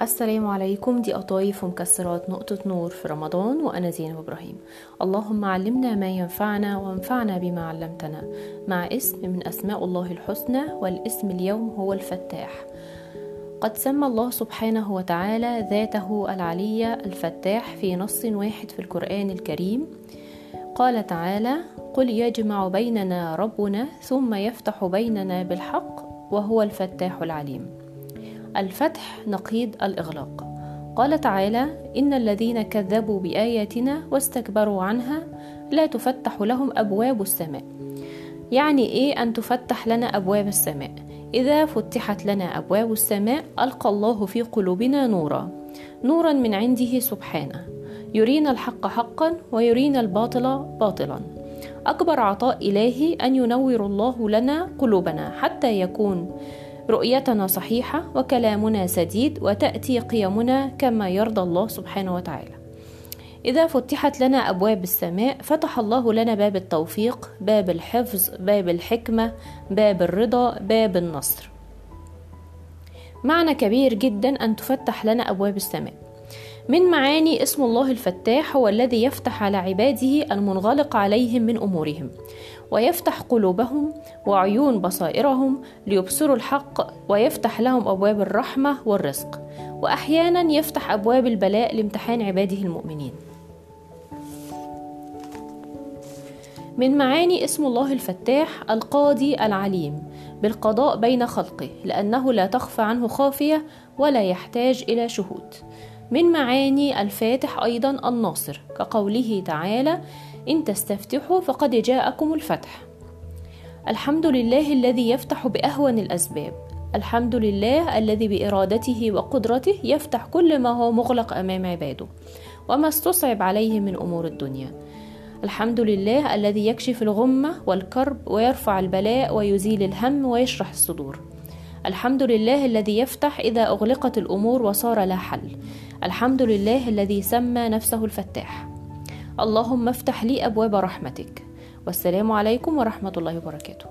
السلام عليكم. دي قطايف ومكسرات نقطة نور في رمضان وأنا زينب إبراهيم. اللهم علمنا ما ينفعنا وانفعنا بما علمتنا. مع اسم من أسماء الله الحسنى والاسم اليوم هو الفتاح. قد سمى الله سبحانه وتعالى ذاته العلية الفتاح في نص واحد في القرآن الكريم. قال تعالى قل يجمع بيننا ربنا ثم يفتح بيننا بالحق وهو الفتاح العليم. الفتح نقيض الإغلاق. قال تعالى إن الذين كذبوا بآياتنا واستكبروا عنها لا تفتح لهم أبواب السماء. يعني إيه أن تفتح لنا أبواب السماء؟ إذا فتحت لنا أبواب السماء ألقى الله في قلوبنا نورا. نورا من عنده سبحانه. يرينا الحق حقا ويرينا الباطل باطلا. أكبر عطاء إلهي أن ينور الله لنا قلوبنا حتى يكون رؤيتنا صحيحة وكلامنا سديد وتأتي قيمنا كما يرضى الله سبحانه وتعالى. إذا فتحت لنا أبواب السماء فتح الله لنا باب التوفيق باب الحفظ باب الحكمة باب الرضا باب النصر. معنى كبير جدا أن تفتح لنا أبواب السماء. من معاني اسم الله الفتاح هو الذي يفتح على عباده المنغلق عليهم من أمورهم ويفتح قلوبهم وعيون بصائرهم ليبصروا الحق ويفتح لهم أبواب الرحمة والرزق واحيانا يفتح أبواب البلاء لامتحان عباده المؤمنين. من معاني اسم الله الفتاح القاضي العليم بالقضاء بين خلقه لأنه لا تخفى عنه خافية ولا يحتاج إلى شهود. من معاني الفاتح أيضا الناصر كقوله تعالى إن تستفتحوا فقد جاءكم الفتح الحمد لله الذي يفتح بأهون الأسباب. الحمد لله الذي بإرادته وقدرته يفتح كل ما هو مغلق أمام عباده. وما استصعب عليه من أمور الدنيا. الحمد لله الذي يكشف الغمة والكرب ويرفع البلاء ويزيل الهم ويشرح الصدور. الحمد لله الذي يفتح إذا أغلقت الأمور وصار لا حل. الحمد لله الذي سمى نفسه الفتاح. اللهم افتح لي أبواب رحمتك. والسلام عليكم ورحمة الله وبركاته.